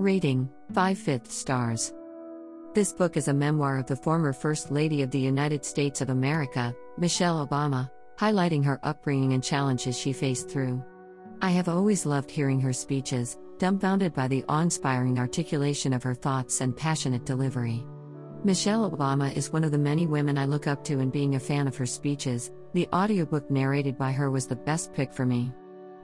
Rating 5 fifth stars. This book is a memoir of the former First Lady of the United States of America, Michelle Obama, highlighting her upbringing and challenges she faced through. I have always loved hearing her speeches, dumbfounded by the awe inspiring articulation of her thoughts and passionate delivery. Michelle Obama is one of the many women I look up to, and being a fan of her speeches, the audiobook narrated by her was the best pick for me.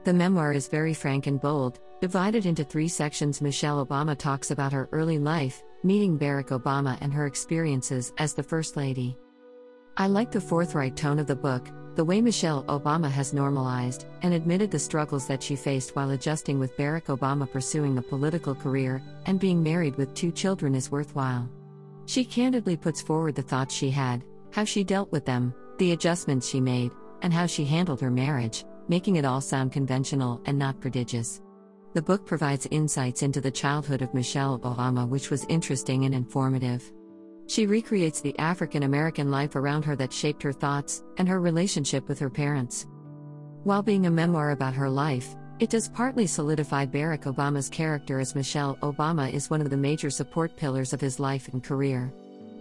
The memoir is very frank and bold, divided into three sections. Michelle Obama talks about her early life, meeting Barack Obama, and her experiences as the First Lady. I like the forthright tone of the book, the way Michelle Obama has normalized and admitted the struggles that she faced while adjusting with Barack Obama pursuing a political career and being married with two children is worthwhile. She candidly puts forward the thoughts she had, how she dealt with them, the adjustments she made, and how she handled her marriage, making it all sound conventional and not prodigious. The book provides insights into the childhood of Michelle Obama, which was interesting and informative. She recreates the African American life around her that shaped her thoughts and her relationship with her parents. While being a memoir about her life, it does partly solidify Barack Obama's character as Michelle Obama is one of the major support pillars of his life and career.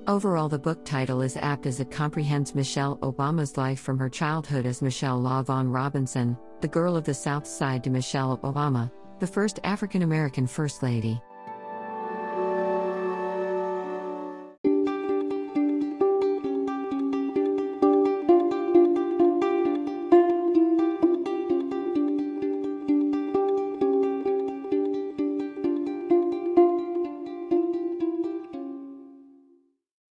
Overall, the book title is apt as it comprehends Michelle Obama's life from her childhood as Michelle LaVaughn Robinson, the girl of the South Side, to Michelle Obama, the first African American First Lady.